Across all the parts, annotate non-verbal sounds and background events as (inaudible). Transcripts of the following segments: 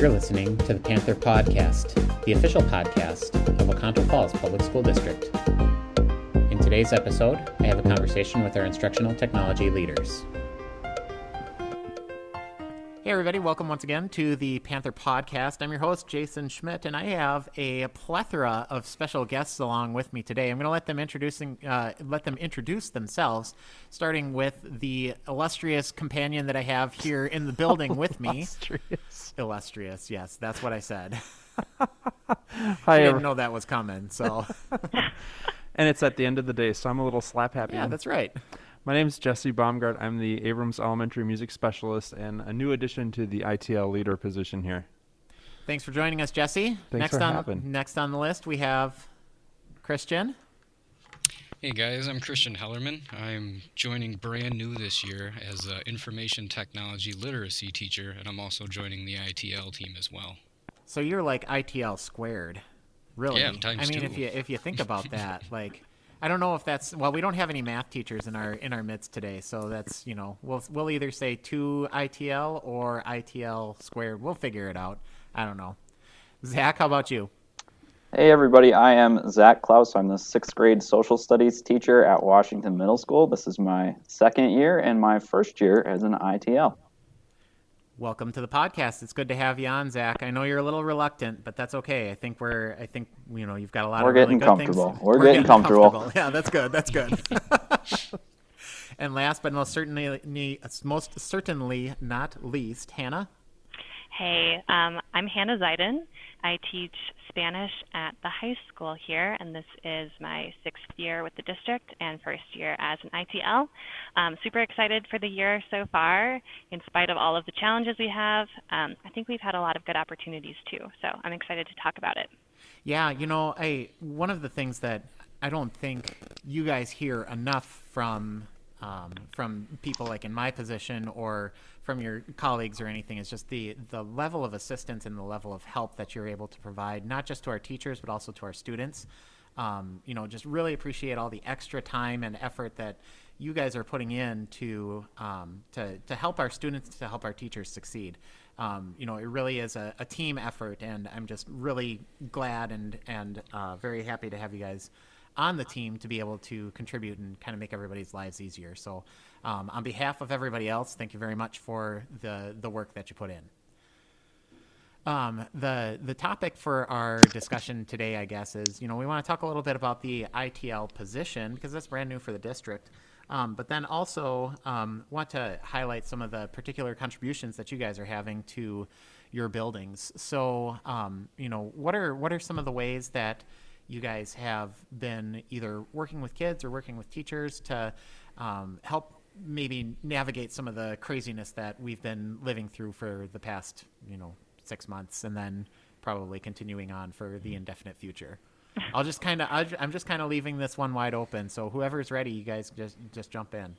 You're listening to the Panther Podcast, the official podcast of Oconto Falls Public School District. In today's episode, I have a conversation with our instructional technology leaders. Everybody, welcome once again to the Panther Podcast. I'm your host, Jason Schmidt, and I have a plethora of special guests along with me today. I'm going to let them introducing uh, let them introduce themselves, starting with the illustrious companion that I have here in the building with me. Illustrious. Illustrious, yes, that's what I said. (laughs) I didn't know that was coming, so (laughs) And it's at the end of the day, so I'm a little slap happy. yeah, that's right. My name is Jesse Baumgart. I'm the Abrams Elementary Music Specialist and a new addition to the ITL leader position here. Thanks for joining us, Jesse. Thanks next for on having. next on the list, we have Christian. Hey guys, I'm Christian Hellerman. I'm joining brand new this year as an information technology literacy teacher, and I'm also joining the ITL team as well. So you're like ITL squared, really. Yeah, times I mean, two. if you if you think about that, (laughs) like, I don't know if that's well, we don't have any math teachers in our in our midst today, so that's you know we'll we'll either say two ITL or ITL squared. We'll figure it out. I don't know. Zach, how about you? Hey everybody, I am Zach Klaus. I'm the sixth grade social studies teacher at Washington Middle School. This is my second year and my first year as an ITL. Welcome to the podcast. It's good to have you on, Zach. I know you're a little reluctant, but that's okay. I think we're I think you know you've got a lot We're of really getting good things- comfortable. We're getting comfortable. Yeah, that's good. That's good. (laughs) and last but most certainly most certainly not least, Hannah. Hey, um, I'm Hannah Zeiden. I teach Spanish at the high school here, and this is my sixth year with the district and first year as an ITL. Um, super excited for the year so far, in spite of all of the challenges we have. Um, I think we've had a lot of good opportunities too, so I'm excited to talk about it. Yeah, you know, I one of the things that I don't think you guys hear enough from um, from people like in my position or from your colleagues or anything is just the the level of assistance and the level of help that you're able to provide, not just to our teachers but also to our students. Um, you know, just really appreciate all the extra time and effort that you guys are putting in to um, to to help our students to help our teachers succeed. Um, you know, it really is a, a team effort, and I'm just really glad and and uh, very happy to have you guys on the team to be able to contribute and kind of make everybody's lives easier. So, um, on behalf of everybody else, thank you very much for the the work that you put in. Um, the the topic for our discussion today, I guess, is you know we want to talk a little bit about the ITL position because that's brand new for the district, um, but then also um, want to highlight some of the particular contributions that you guys are having to your buildings. So um, you know what are what are some of the ways that you guys have been either working with kids or working with teachers to um, help maybe navigate some of the craziness that we've been living through for the past you know six months and then probably continuing on for the indefinite future. I'll just kind of i'm just kind of leaving this one wide open. So whoever's ready you guys just just jump in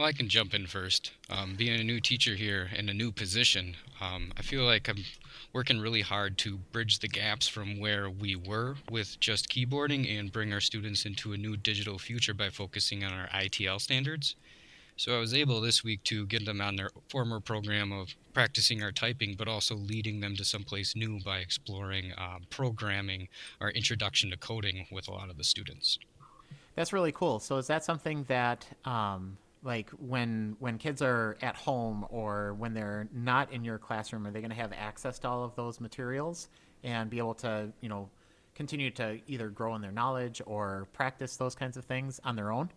Well, I can jump in first. Um, being a new teacher here in a new position, um, I feel like I'm working really hard to bridge the gaps from where we were with just keyboarding and bring our students into a new digital future by focusing on our ITL standards. So I was able this week to get them on their former program of practicing our typing, but also leading them to someplace new by exploring uh, programming or introduction to coding with a lot of the students. That's really cool. So is that something that um, like when when kids are at home or when they're not in your classroom, are they going to have access to all of those materials and be able to you know continue to either grow in their knowledge or practice those kinds of things on their own?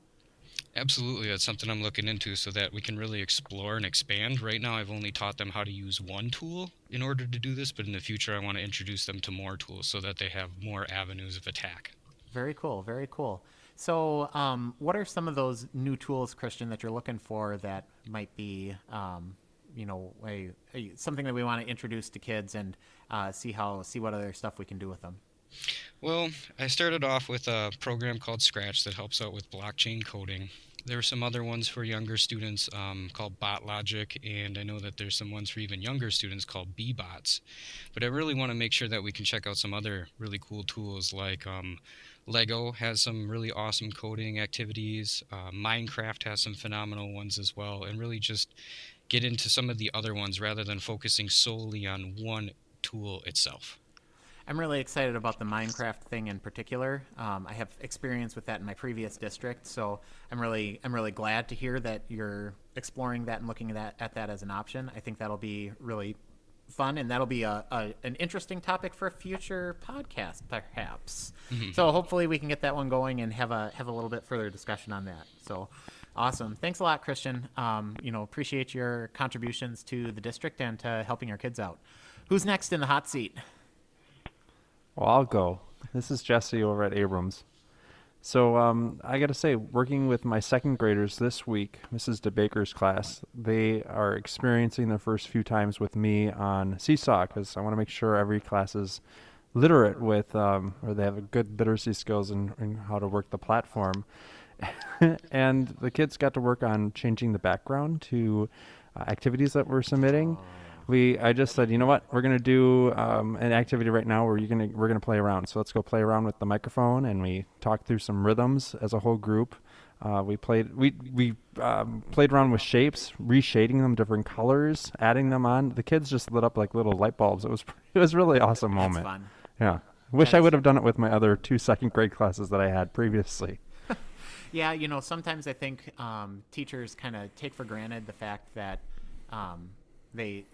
Absolutely, that's something I'm looking into so that we can really explore and expand. Right now, I've only taught them how to use one tool in order to do this, but in the future, I want to introduce them to more tools so that they have more avenues of attack. Very cool. Very cool. So, um, what are some of those new tools, Christian, that you're looking for that might be, um, you know, a, a, something that we want to introduce to kids and uh, see how see what other stuff we can do with them? Well, I started off with a program called Scratch that helps out with blockchain coding. There are some other ones for younger students um, called BotLogic, and I know that there's some ones for even younger students called Bee-Bots. But I really want to make sure that we can check out some other really cool tools like um, Lego has some really awesome coding activities. Uh, Minecraft has some phenomenal ones as well, and really just get into some of the other ones rather than focusing solely on one tool itself. I'm really excited about the Minecraft thing in particular. Um, I have experience with that in my previous district, so I'm really I'm really glad to hear that you're exploring that and looking at that, at that as an option. I think that'll be really fun, and that'll be a, a an interesting topic for a future podcast, perhaps. So hopefully we can get that one going and have a have a little bit further discussion on that. So awesome! Thanks a lot, Christian. Um, you know, appreciate your contributions to the district and to helping our kids out. Who's next in the hot seat? Well, I'll go. This is Jesse over at Abrams. So um, I got to say, working with my second graders this week, Mrs. DeBaker's class, they are experiencing their first few times with me on Seesaw because I want to make sure every class is literate with, um, or they have good literacy skills in, in how to work the platform. (laughs) and the kids got to work on changing the background to uh, activities that we're submitting we I just said, you know what, we're gonna do um, an activity right now where you're gonna we're gonna play around. So let's go play around with the microphone, and we talked through some rhythms as a whole group. Uh, we played we we um, played around with shapes, reshading them different colors, adding them on. The kids just lit up like little light bulbs. It was (laughs) it was a really awesome That's moment. fun. Yeah, wish I would have done it with my other two second grade classes that I had previously. (laughs) (laughs) Yeah, you know, sometimes I think um, teachers kind of take for granted the fact that um, they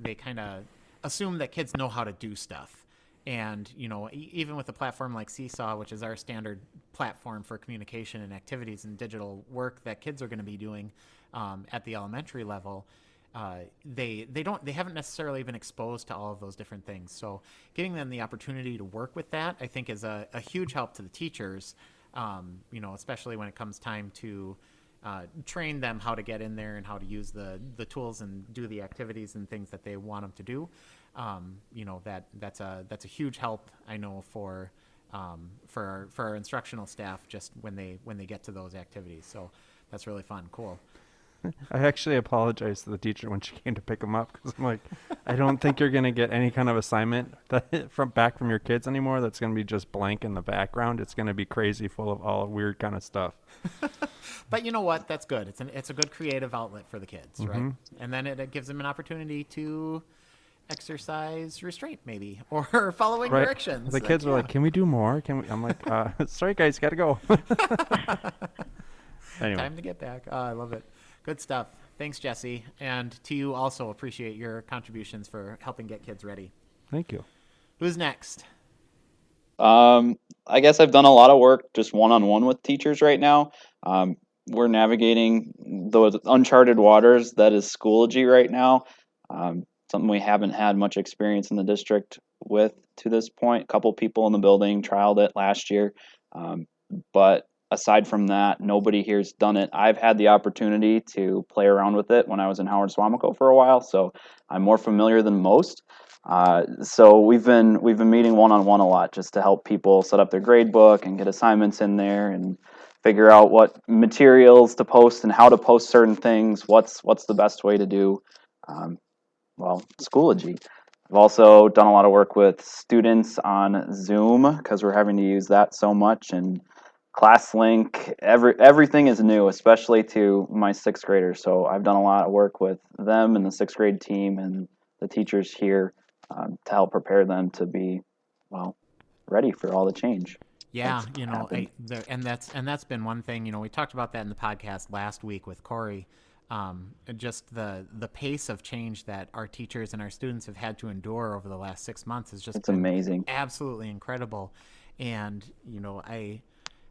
they kind of assume that kids know how to do stuff. And you know, even with a platform like Seesaw, which is our standard platform for communication and activities and digital work that kids are going to be doing um, at the elementary level, uh, they they don't they haven't necessarily been exposed to all of those different things. So giving them the opportunity to work with that, I think, is a, a huge help to the teachers. Um, you know, especially when it comes time to uh, train them how to get in there and how to use the the tools and do the activities and things that they want them to do. Um, you know that that's a that's a huge help. I know for um, for our, for our instructional staff just when they when they get to those activities. So that's really fun. Cool. I actually apologized to the teacher when she came to pick them up because I'm like, I don't think you're gonna get any kind of assignment that from back from your kids anymore. That's gonna be just blank in the background. It's gonna be crazy, full of all weird kind of stuff. But you know what? That's good. It's an it's a good creative outlet for the kids, right? And then it, it gives them an opportunity to exercise restraint, maybe, (laughs) or following Right? directions. The kids were like, "Can we do more? Can we?" I'm like, uh, (laughs) "Sorry, guys, gotta go." (laughs) anyway, Time to get back. Oh, I love it. Good stuff. Thanks, Jesse. And to you also, appreciate your contributions for helping get kids ready. thank you. Who's next? Um, I guess I've done a lot of work just one on one with teachers right now. Um, we're navigating those uncharted waters that is Schoology right now. Um, something we haven't had much experience in the district with to this point. A couple people in the building trialed it last year, um, but aside from that, nobody here's done it. I've had the opportunity to play around with it when I was in Howard Suamico for a while, so I'm more familiar than most. Uh, so we've been we've been meeting one on one a lot just to help people set up their grade book and get assignments in there and figure out what materials to post and how to post certain things. What's what's the best way to do? Um, well, Schoology. I've also done a lot of work with students on Zoom because we're having to use that so much and ClassLink. Every everything is new, especially to my sixth graders. So I've done a lot of work with them and the sixth grade team and the teachers here um, to help prepare them to be well ready for all the change. Yeah, That's you know, I, happened. the, and that's and that's been one thing. You know, we talked about that in the podcast last week with Corey. Um, just the the pace of change that our teachers and our students have had to endure over the last six months is just It's amazing. absolutely incredible. And you know, I,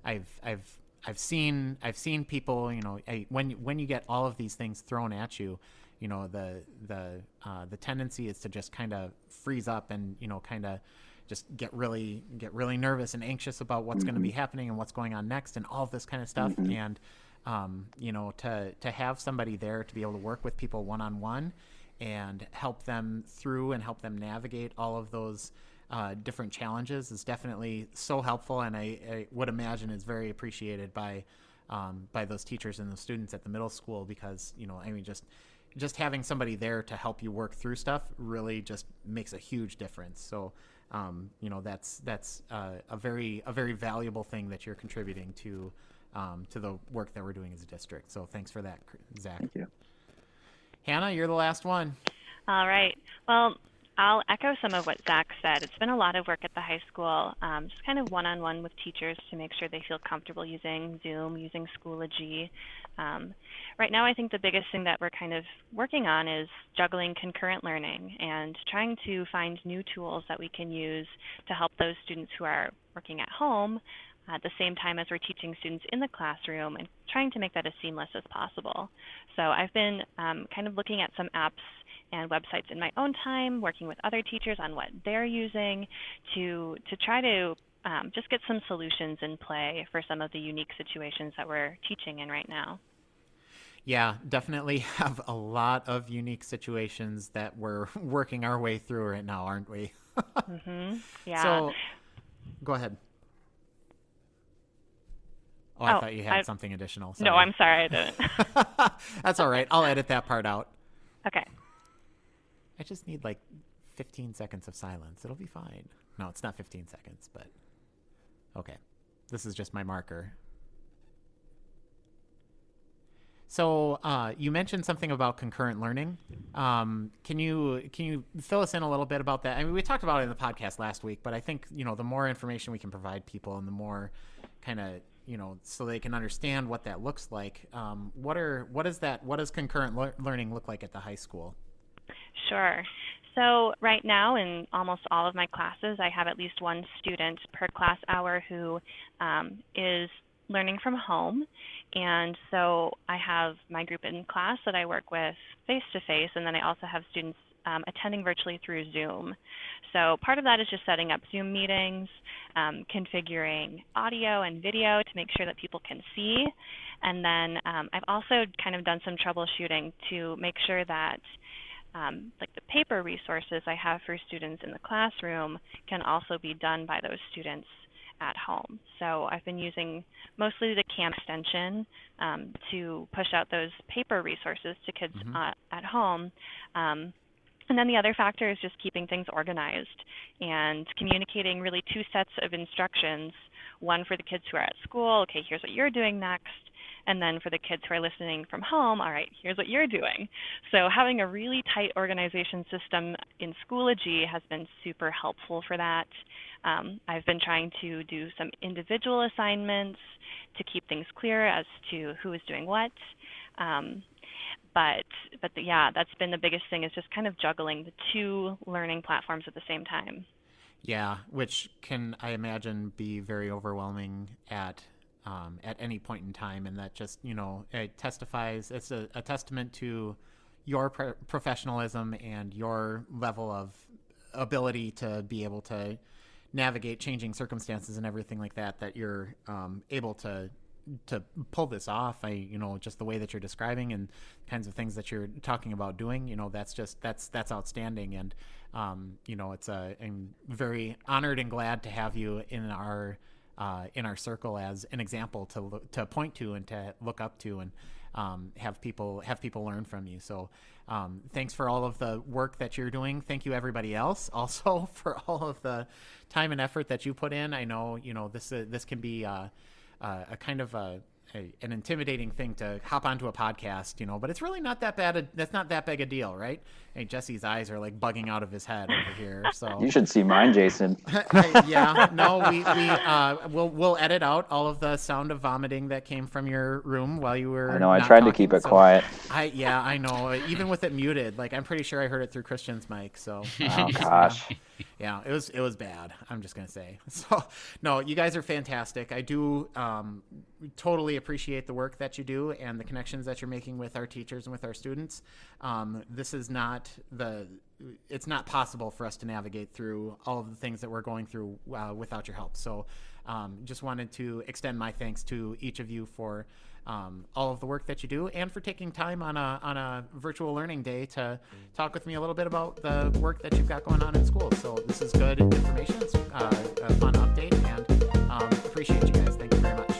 I've I've I've seen I've seen people. You know, I, when when you get all of these things thrown at you, you know, the the uh, the tendency is to just kind of freeze up and you know, kind of just get really get really nervous and anxious about what's going to be happening and what's going on next and all of this kind of stuff. And um, you know, to to have somebody there to be able to work with people one on one and help them through and help them navigate all of those uh, different challenges is definitely so helpful, and I, I would imagine is very appreciated by um, by those teachers and the students at the middle school because you know, I mean, just just having somebody there to help you work through stuff really just makes a huge difference. So. Um, you know that's that's uh, a very a very valuable thing that you're contributing to um, to the work that we're doing as a district. So thanks for that, Zach. Thank you. Hannah, you're the last one. All right. Well, I'll echo some of what Zach said. It's been a lot of work at the high school, um, just kind of one on one with teachers to make sure they feel comfortable using Zoom, using Schoology. Um, right now, I think the biggest thing that we're kind of working on is juggling concurrent learning and trying to find new tools that we can use to help those students who are working at home at the same time as we're teaching students in the classroom and trying to make that as seamless as possible. So I've been um, kind of looking at some apps and websites in my own time, working with other teachers on what they're using to, to try to um, just get some solutions in play for some of the unique situations that we're teaching in right now. Yeah, definitely have a lot of unique situations that we're (laughs) working our way through right now, aren't we? (laughs) mm-hmm. Yeah. So, go ahead. Oh, I Oh, thought you had I- something additional. no, I'm sorry, I didn't. (laughs) That's all right. I'll edit that part out. okay. I just need like 15 seconds of silence. It'll be fine. No, it's not 15 seconds, but okay. This is just my marker. So uh, you mentioned something about concurrent learning. Um, can you can you fill us in a little bit about that? I mean, we talked about it in the podcast last week, but I think you know the more information we can provide people, and the more kind of you know so they can understand what that looks like. Um, what are what is that? What does concurrent lear- learning look like at the high school? Sure. So right now in almost all of my classes, I have at least one student per class hour who um, is learning from home. And so I have my group in class that I work with face to face, and then I also have students um, attending virtually through Zoom. So part of that is just setting up Zoom meetings, um, configuring audio and video to make sure that people can see. And then um, I've also kind of done some troubleshooting to make sure that um, like the paper resources I have for students in the classroom can also be done by those students at home. So I've been using mostly the Kami extension um, to push out those paper resources to kids Mhm. uh, at home. Um, and then the other factor is just keeping things organized and communicating really two sets of instructions one for the kids who are at school, okay, here's what you're doing next. And then for the kids who are listening from home, all right, here's what you're doing. So having a really tight organization system in Schoology has been super helpful for that. Um, I've been trying to do some individual assignments to keep things clear as to who is doing what. Um, but but the, yeah, that's been the biggest thing is just kind of juggling the two learning platforms at the same time. Yeah, which can I imagine be very overwhelming at um, at any point in time, and that just you know it testifies. It's a, a testament to your pro- professionalism and your level of ability to be able to navigate changing circumstances and everything like that. That you're um, able to to pull this off. I you know just the way that you're describing and kinds of things that you're talking about doing. You know that's just that's that's outstanding and um, you know, it's a, I'm very honored and glad to have you in our uh, in our circle as an example to look, to point to and to look up to and um, have people have people learn from you. So um, thanks for all of the work that you're doing. Thank you everybody else (laughs) also for all of the time and effort that you put in. I know you know this uh, this can be uh, uh, a kind of a a, an intimidating thing to hop onto a podcast, you know, but it's really not that bad. A, that's not that big a deal, right? Hey, Jesse's eyes are like bugging out of his head over here. So You should see mine, Jason. (laughs) yeah, no, we we uh, we'll we'll edit out all of the sound of vomiting that came from your room while you were. I know. I tried to keep it so- quiet. I yeah, I know. Even with it muted, like I'm pretty sure I heard it through Christian's mic. So Oh gosh. (laughs) (laughs) yeah, it was it was bad. I'm just gonna say. (laughs) So no, you guys are fantastic. I do um, totally appreciate the work that you do and the connections that you're making with our teachers and with our students. Um, this is not the. It's not possible for us to navigate through all of the things that we're going through uh, without your help. So, um, just wanted to extend my thanks to each of you for um, all of the work that you do and for taking time on a, on a virtual learning day to talk with me a little bit about the work that you've got going on in school. So this is good information. It's uh, a fun update and um, appreciate you guys. Thank you very much.